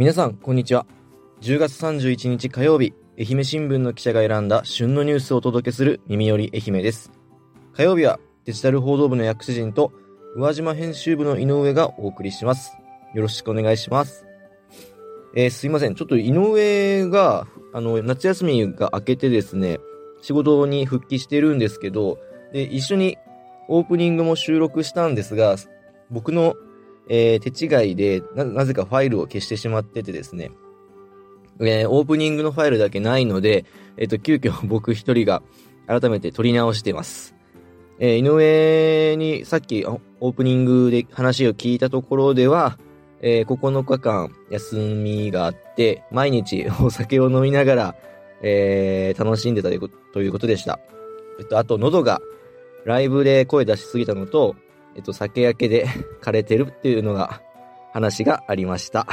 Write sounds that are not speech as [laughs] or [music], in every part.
皆さんこんにちは。10月31日火曜日愛媛新聞の記者が選んだ旬のニュースをお届けする耳より愛媛です。火曜日はデジタル報道部の薬師陣と宇和島編集部の井上がお送りします。よろしくお願いします。えー、すいません。ちょっと井上があの夏休みが明けてですね仕事に復帰してるんですけどで一緒にオープニングも収録したんですが僕のえー、手違いでな、なぜかファイルを消してしまっててですね、えー、オープニングのファイルだけないので、えっ、ー、と、急遽僕一人が改めて撮り直してます。え、井上にさっきオープニングで話を聞いたところでは、え、9日間休みがあって、毎日お酒を飲みながら、え、楽しんでたということでした。えっと、あと、喉がライブで声出しすぎたのと、えっと、酒焼けで [laughs] 枯れてるっていうのが、話がありました。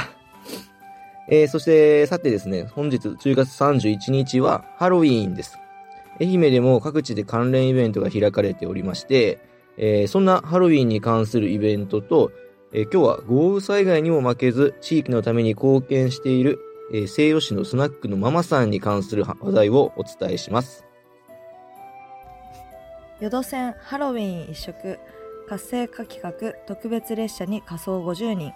えー、そして、さてですね、本日10月31日はハロウィーンです。愛媛でも各地で関連イベントが開かれておりまして、えー、そんなハロウィーンに関するイベントと、えー、今日は豪雨災害にも負けず地域のために貢献している、え、西予市のスナックのママさんに関する話題をお伝えします。淀線ハロウィーン一色活性化企画特別列車に仮装50人。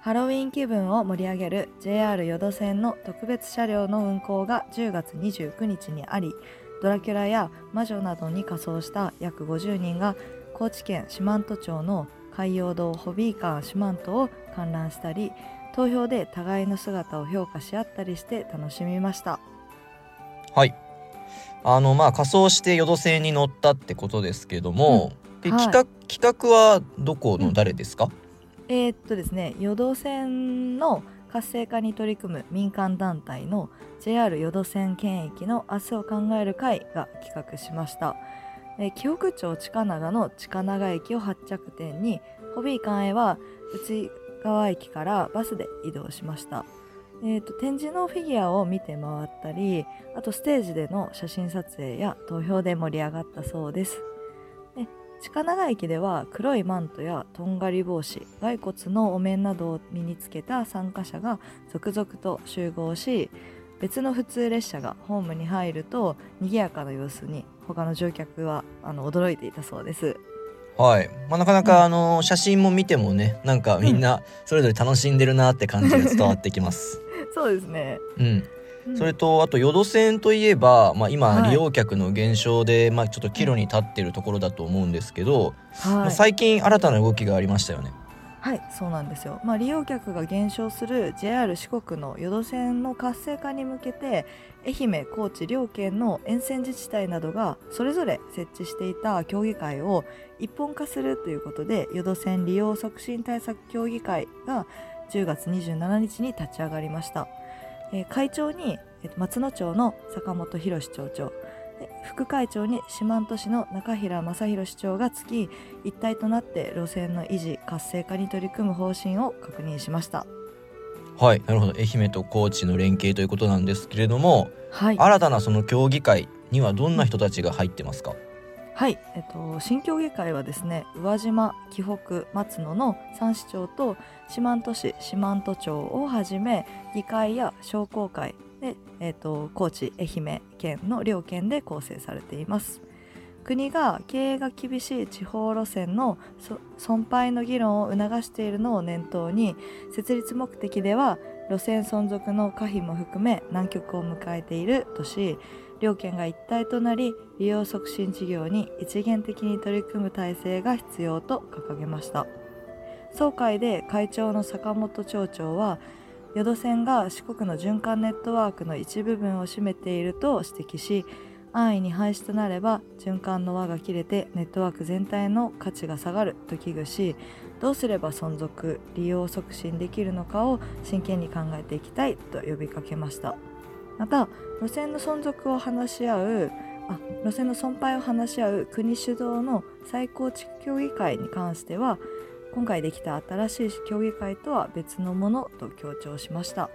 ハロウィン気分を盛り上げる JR 淀線の特別車両の運行が10月29日にありドラキュラや魔女などに仮装した約50人が高知県四万十町の海洋堂ホビーカー四万十を観覧したり投票で互いの姿を評価し合ったりして楽しみました。はい。あのまあ仮装して淀線に乗ったってことですけども、うん。で、はい、企画企画はどこの誰ですか、うん、えー、っとですね淀線の活性化に取り組む民間団体の JR 淀線県域の明日を考える会が企画しました、えー、紀北町近長の近長駅を発着点にホビー館へは内川駅からバスで移動しました。えーと展示のフィギュアを見て回ったりあとステージでの写真撮影や投票で盛り上がったそうです近長駅では黒いマントやとんがり帽子骸骨のお面などを身につけた参加者が続々と集合し別の普通列車がホームに入ると賑やかな様子に他の乗客はあの驚いていたそうです。はい、まあ、なかなか、あの写真も見てもねなんかみんなそれぞれ楽しんでるなって感じが伝わってきます。[laughs] そうですね、うん、それとあと淀線といえば、まあ、今利用客の減少で、まあ、ちょっと岐路に立っているところだと思うんですけど、はい、最近新たな動きがありましたよね。はいそうなんですよ、まあ、利用客が減少する JR 四国の淀線の活性化に向けて愛媛高知両県の沿線自治体などがそれぞれ設置していた協議会を一本化するということで淀線利用促進対策協議会が10月27日に立ち上がりました。えー、会長に、えー、松野町の坂本博町長。副会長に四万十市の中平正弘市長がつき一体となって路線の維持活性化に取り組む方針を確認しました。はいなるほど。愛媛と高知の連携ということなんですけれども、はい、新たなその協議会にはどんな人たちが入ってますか、はい、えっと、新協議会はですね宇和島紀北松野の3市町と四万十市四万十町をはじめ議会や商工会で、えっと、高知愛媛県の両県で構成されています。国が経営が厳しい地方路線の損廃の議論を促しているのを念頭に設立目的では路線存続の可否も含め難局を迎えているとし両県が一体となり利用促進事業に一元的に取り組む体制が必要と掲げました総会で会長の坂本町長は淀線が四国の循環ネットワークの一部分を占めていると指摘し安易に廃止となれば循環の輪が切れてネットワーク全体の価値が下がると危惧しどうすれば存続利用促進できるのかを真剣に考えていきたいと呼びかけました。また路線の存続を話し合うあ路線の損廃を話し合う国主導の再構築協議会に関しては今回できた新しい協議会とは別のものと強調しました。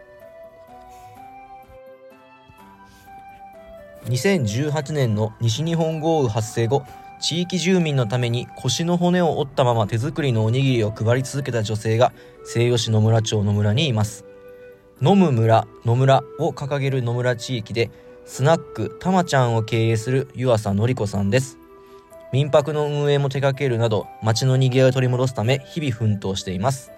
2018年の西日本豪雨発生後地域住民のために腰の骨を折ったまま手作りのおにぎりを配り続けた女性が西予市の村町の村にいます。飲む村野村を掲げる野村地域でスナックたまちゃんを経営する湯浅のり子さんです民泊の運営も手掛けるなど街の賑わいを取り戻すため日々奮闘しています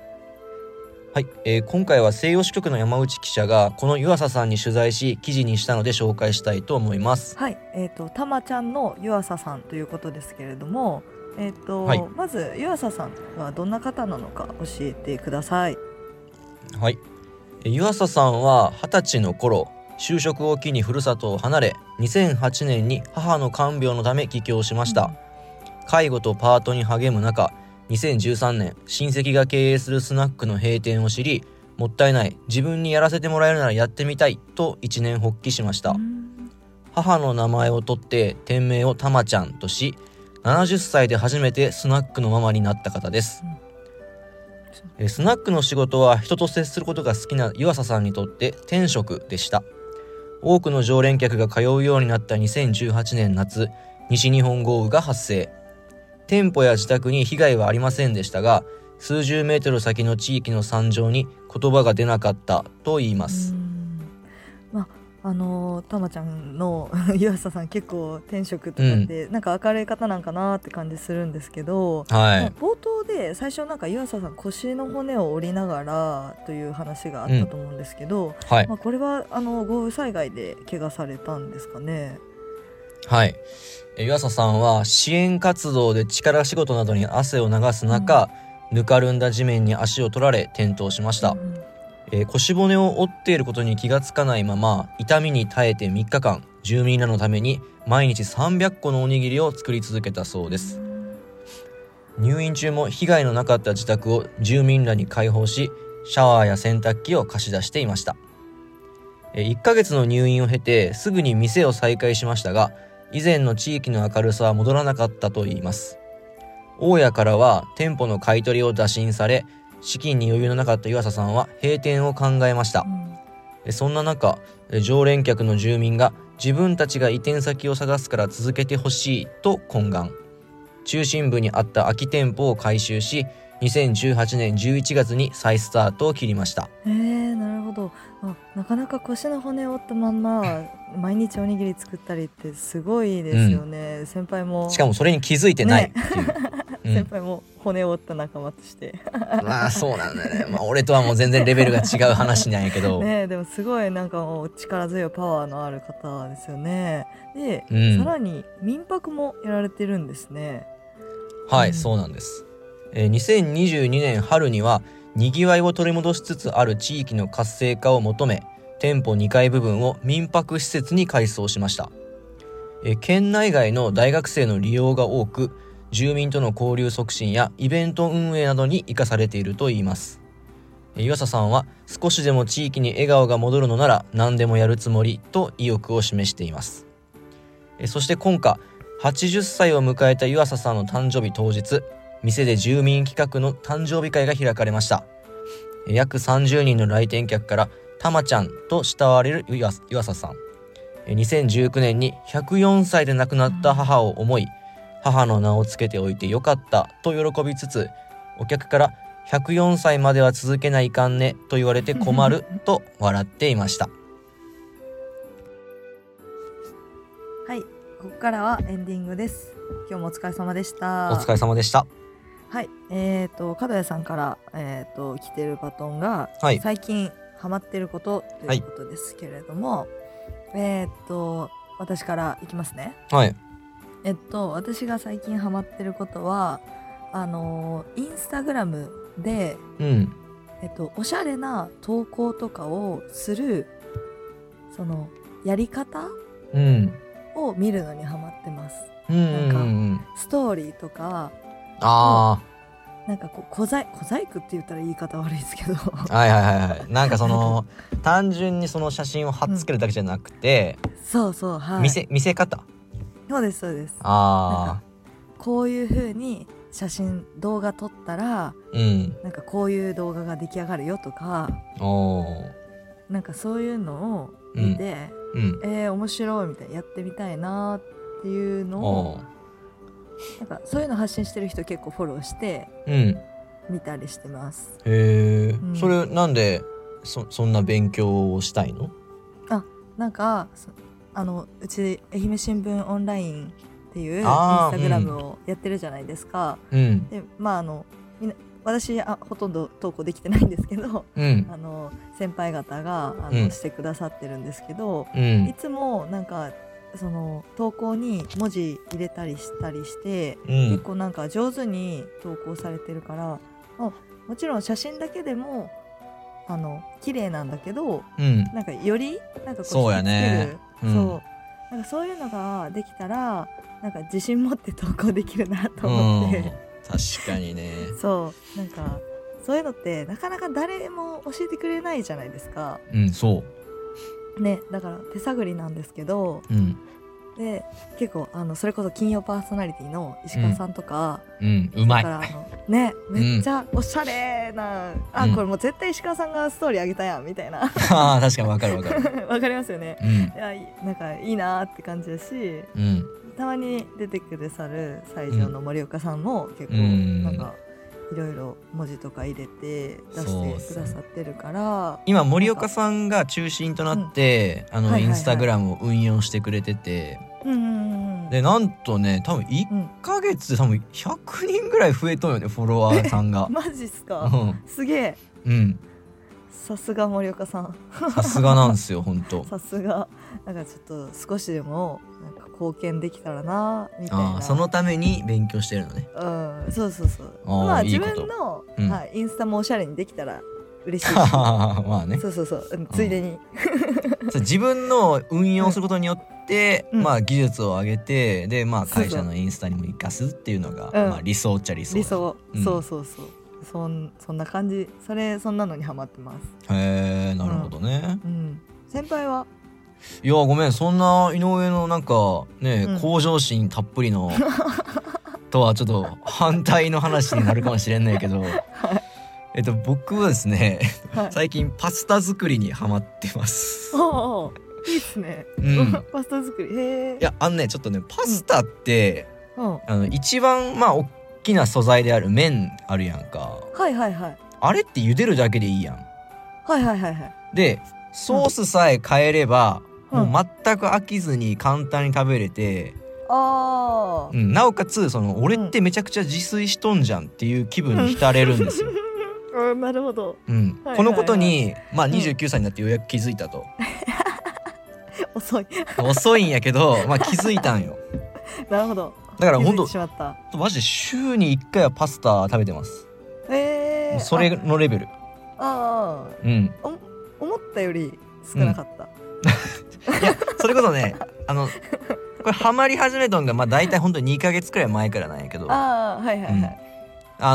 はい、えー今回は西洋支局の山内記者がこの湯浅さんに取材し記事にしたので紹介したいと思いますはい、えっ、とたまちゃんの湯浅さんということですけれども、えっ、と、はいまず湯浅さんはどんな方なのか教えてください。はい。え湯浅さんは二十歳の頃、就職を機にふるさとを離れ、2008年に母の看病のため帰郷しました。介護とパートに励む中、2013年、親戚が経営するスナックの閉店を知り、もったいない、自分にやらせてもらえるならやってみたいと一年発起しました。うん母の名前を取って店名をたまちゃんとし70歳で初めてスナックのママになった方です、えースナックの仕事は人と接することが好きな湯浅さんにとって天職でした。多くの常連客が通うようになった2018年夏西日本豪雨が発生。店舗や自宅に被害はありませんでしたが数十メートル先の地域の惨状に言葉が出なかったと言います、ああのたまちゃんの [laughs] 湯浅さん結構天職とかって、なんか明るい方なんかなって感じするんですけど、はまあい冒頭で最初なんか湯浅さん腰の骨を折りながらという話があったと思うんですけど、はい。まあ、これはあの豪雨災害で怪我されたんですかね？はい。え湯浅さんは支援活動で力仕事などに汗を流す中、ぬかるんだ地面に足を取られ転倒しました、うんえー腰骨を折っていることに気がつかないまま痛みに耐えて3日間住民らのために毎日300個のおにぎりを作り続けたそうです。入院中も被害のなかった自宅を住民らに開放しシャワーや洗濯機を貸し出していました。1ヶ月の入院を経てすぐに店を再開しましたが以前の地域の明るさは戻らなかったといいます。大家からは店舗の買い取りを打診され資金に余裕のなかった湯浅さんは閉店を考えました。うん。えそんな中え常連客の住民が自分たちが移転先を探すから続けてほしいと懇願。中心部にあった空き店舗を改修し2018年11月に再スタートを切りました。えー、なるほど。あなかなか腰の骨を折ったまんま毎日おにぎり作ったりってすごいですよね、先輩も。しかもそれに気づいてないっていう、うん先輩も骨を折った仲間として。まあそうなんだよね、まあ、俺とはもう全然レベルが違う話なんやけど、[laughs] ねでもすごいなんかもう力強いパワーのある方ですよね。で、うん。さらに民泊もやられてるんですね。はい、うん。そうなんです、えー2022年春にはにぎわいを取り戻しつつある地域の活性化を求め店舗2階部分を民泊施設に改装しました、えー県内外の大学生の利用が多く住民との交流促進やイベント運営などに生かされているといいます。え岩佐さんは少しでも地域に笑顔が戻るのなら何でもやるつもりと意欲を示しています。そして今夏80歳を迎えた湯浅さんの誕生日当日店で住民企画の誕生日会が開かれました。約30人の来店客からたまちゃんと慕われる湯浅さん。2019年に104歳で亡くなった母を思い母の名を付けておいてよかったと喜びつつお客から104歳までは続けないかんねと言われて困ると笑っていました。はいここからはエンディングです。今日もお疲れ様でした。お疲れ様でした。はいえー、と角谷さんから、えー、と来てるバトンが、はい。最近ハマってることということですけれども、えっ、と私からいきますね。はいえっと私が最近ハマってることはあのインスタグラムでうん。えっとおしゃれな投稿とかをするそのやり方うん。を見るのにハマってます。うんうんうんストーリーとかあなんかこう小細小細工って言ったら言い方悪いですけど。あはいはいはいはい。なんかその単純にその写真を貼っつけるだけじゃなくて、そうそうはい。見せ見せ方そうですそうです。あこういう風に写真動画撮ったらあうん。なんかこういう動画が出来上がるよとかなんかそういうのを見て、うん。えー、面白いみたいなやってみたいなっていうのおをなんかそういうの発信してる人結構フォローして見たりしてます。へえ、うん。それなんでそそんな勉強をしたいの？なんかそあのうち愛媛新聞オンラインっていうインスタグラムをやってるじゃないですか。うん。でまああのみんな私あほとんど投稿できてないんですけどうん。あの先輩方があの、うん。してくださってるんですけどういんつもなんかその投稿に文字入れたりしたりして、うん。結構なんか上手に投稿されてるからあもちろん写真だけでもあの綺麗なんだけどうん。なんかよりなんかこうそうやねうん。そう。なんかそういうのができたらなんか自信持って投稿できるなと思って、うん。確かにね。そう。なんかそういうのってなかなか誰も教えてくれないじゃないですか。うんそう。ねだから手探りなんですけどうんで結構あのそれこそ金曜パーソナリティの石川さんとか、うんうまい。だからあのねめっちゃおしゃれな、あうん。これもう絶対石川さんがストーリーあげたやんみたいな。[laughs] あー確かにわかるわかる。わかりますよね。うん。いやいなんかいいなーって感じだしうん。たまに出てくださる西条の森岡さんも結構うん。なんかいろいろ文字とか入れて出してくださってるから。今森岡さんが中心となって、あの、はいはいはい。インスタグラムを運用してくれてて。うんうんうんでなんとね多分1うん。ヶ月で多分100人ぐらい増えとんよねフォロワーさんが。[laughs] マジっすうかん。すげえ。うん。さすが森岡さん。さすがなんですよ本当さすが。なんかちょっと少しでもなんか貢献できたらなみたいな。そのために勉強してるのね。うんそうそうそう。まあ自分の、うん。はい、インスタもおしゃれにできたら嬉しいし。[laughs] まあね。そうそうそう。うんついでに。[laughs] そう自分の運用することによって、うん。まあ技術を上げてでまあ会社のインスタにも生かすっていうのがうん。まあ、理想っちゃ理想だ理想、うん。そうそうそう。そんそんな感じ。それそんなのにハマってます。へえなるほどね、うん。先輩は？いやごめんそんな井上のなんかね、うん。向上心たっぷりの [laughs] とはちょっと反対の話になるかもしれないけど、えっと僕はですねはい。最近パスタ作りにハマってます。おいいっすね、うん。[laughs] パスタ作り。へえいやあのねちょっとねパスタって、うん。あの一番まあ大きな素材である麺あるやんか。はいはいはい。あれって茹でるだけでいいやん。はいはいはいはい。でソースさえ変えれば、うんもう全く飽きずに簡単に食べれて、あうん、なおかつその俺ってめちゃくちゃ自炊しとんじゃんっていう気分に浸れるんですよ。[laughs] あ、うん、なるほど。うん。はいこのことに、まあうん。29歳になってようやく気づいたと、[laughs] 遅い。遅いんやけど、まあ、気づいたんよ。[laughs] なるほど。だからほんと気づいてしまった。マジで週に1回はパスタ食べてます。へえそれのレベル。ああうん。思ったより少なかった、いやそれこそね [laughs] あのこれハマり始めたんがまあ大体ほんと2ヶ月くらい前からなんやけど。あああはいはいはい、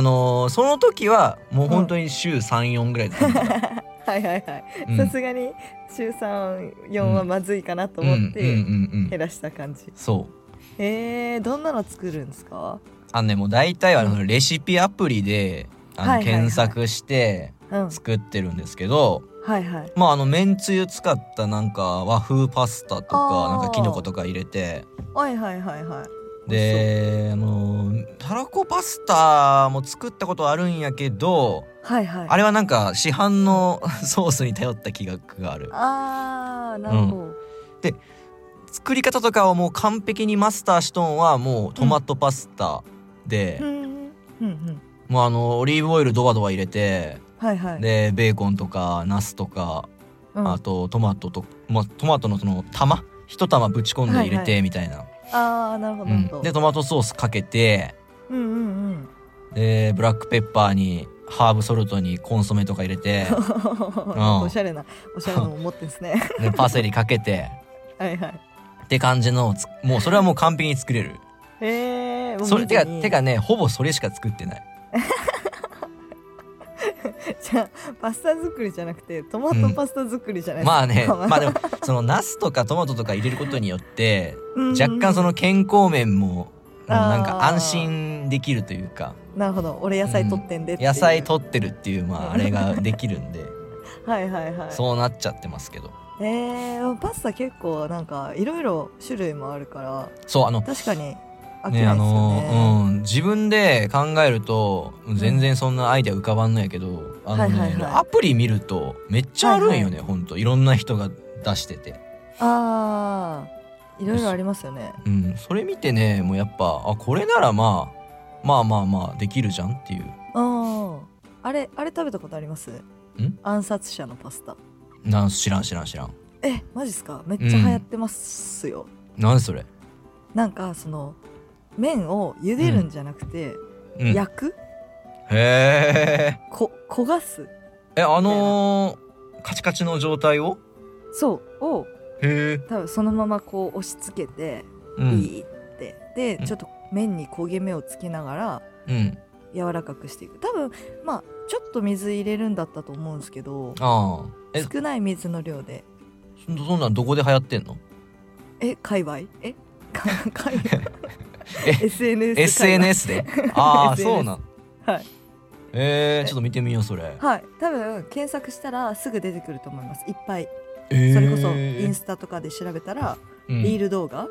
のーその時はもう本当に週34ぐらいで食べてた、[laughs] はいはいはい。うん。さすがに週34はまずいかなと思ってうんうんうんうん減らした感じ、そう。へえどんなの作るんですか？あのねもう大体はあのレシピアプリであの検索してうん。作ってるんですけど、はいはい。まああのめんつゆ使ったなんか和風パスタとかなんかきのことか入れて。はいはいはいはい。であのたらこパスタも作ったことあるんやけどはいはい。あれはなんか市販の [laughs] ソースに頼った気ががある。あーなるほど、作り方とかをもう完璧にマスターしとんはもうトマトパスタでう、ん、うんうん。もうあのオリーブオイルドバドバ入れてはいはい。でベーコンとかナスとかうん。あとトマトと、まあ、トマトのその玉？一玉ぶち込んで入れはいてみたいな、あーなるほどうん。なるほど、でトマトソースかけてうんうんうん。でブラックペッパーにハーブソルトにコンソメとか入れて。[laughs] おしゃれなおしゃれなの持ってんですね。[laughs] でパセリかけて。はいはい。って感じのもうそれはもう完璧に作れる。へえそれてかてかねほぼそれしか作ってない [laughs] じゃあパスタ作りじゃなくてトマトパスタ作りじゃないですか、まあね。[laughs] まあでもそのナスとかトマトとか入れることによってうん。若干その健康面もなんか安心できるというか。なるほど。俺野菜取ってんでう。野菜取ってるっていうまああれができるんで。[laughs] はいはいはい。そうなっちゃってますけど。えー、パスタ結構なんかいろいろ種類もあるからそうあの確かに飽きね。あのうん。自分で考えると全然そんなアイデア浮かばんのやけど、あのね、はいはいはい。アプリ見るとめっちゃあるんよね、はいほんと。いろんな人が出してて。あー。いろいろありますよね。うん。それ見てねもうやっぱあこれならまあまあまあまあできるじゃんっていう。あああれあれ食べたことあります？暗殺者のパスタ。なん知らん知らん知らん。えマジっすか？めっちゃ流行ってますよ、なんそれ？なんかその麺を茹でるんじゃなくて、うん。焼く？へえこ焦がす？えあのー、カチカチの状態を？そう。をへえ多分そのままこう押し付けて、うん。いいって。でうん。ちょっと麺に焦げ目をつけながらうん。柔らかくしていく。多分まあちょっと水入れるんだったと思うんですけどあ少ない水の量で。そそんなんどこで流行ってんの？え界隈？え？か [laughs] 界隈。え SNS SNS で？ああ [laughs] そうなん。はいえー、ちょっと見てみようそれ。はい。多分検索したらすぐ出てくると思います。いっぱい。えー、それこそインスタとかで調べたら、うん。リール動画。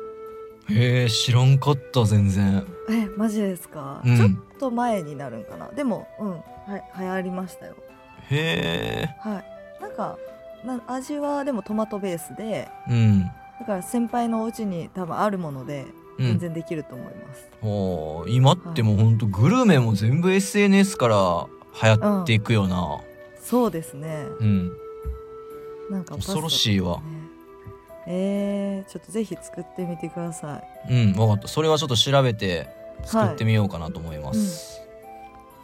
へえ知らんかった全然。えマジですか、うん。ちょっと前になるんかな。でもうん。は流行りましたよ。へえはい。なんかな味はでもトマトベースでうん。だから先輩のお家に多分あるものでうん全然できると思います、おー今ってもうほんとグルメも全部 SNS から流行っていくよな。そうですね。うん、なんかパスタ恐ろしいわ。ねえー、ちょっとぜひ作ってみてください。うん分かった。それはちょっと調べて作ってみようかなと思います、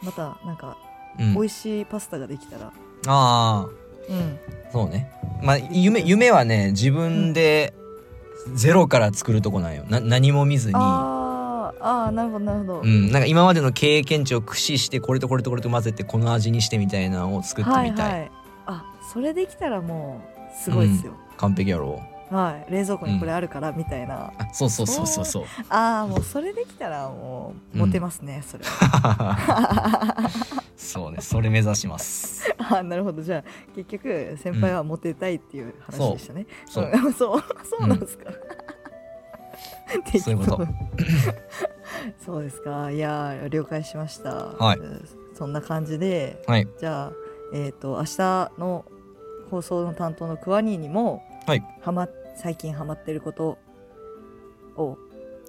またなんかうん。美味しいパスタができたら。ああうん。そうね。まあ夢夢はね自分でゼロから作るとこなんよ。な何も見ずに。あーあーなるほどなるほど、うん、なんか今までの経験値を駆使してこれとこれとこれと混ぜてこの味にしてみたいなのを作ってみたい、はいはい。あそれできたらもうすごいですよ、完璧やろ。はい。冷蔵庫にこれあるからみたいな、あそうそうそうそうそう。ああもうそれできたらもううんモテますね、それは [laughs] そうねそれ目指します。[laughs] あーなるほど。じゃあ結局先輩はモテたいっていう話でしたね、そう。う。ん。そう。そうなんですか、[laughs] そういうこと。[laughs] そうですか。いやー了解しました。はい。うんそんな感じではい。じゃあえっ、と明日の放送の担当のクワニーにも、はい。はま最近ハマってることを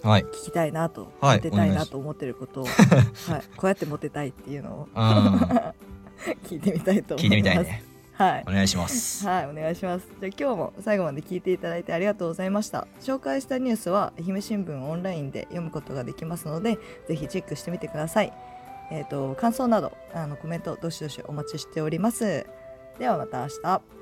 はい聞きたいなと、はいモテたいなと思ってることを、[laughs] はい、こうやってモテたいっていうのを [laughs] うん [laughs] 聞いてみたいと思います。聞いてみたいねはいお。願いしますはい、お願いします。じゃあ今日も最後まで聞いていただいてありがとうございました。紹介したニュースは愛媛新聞オンラインで読むことができますので、ぜひチェックしてみてください。えっ、と感想などあのコメントどしどしお待ちしております。ではまた明日。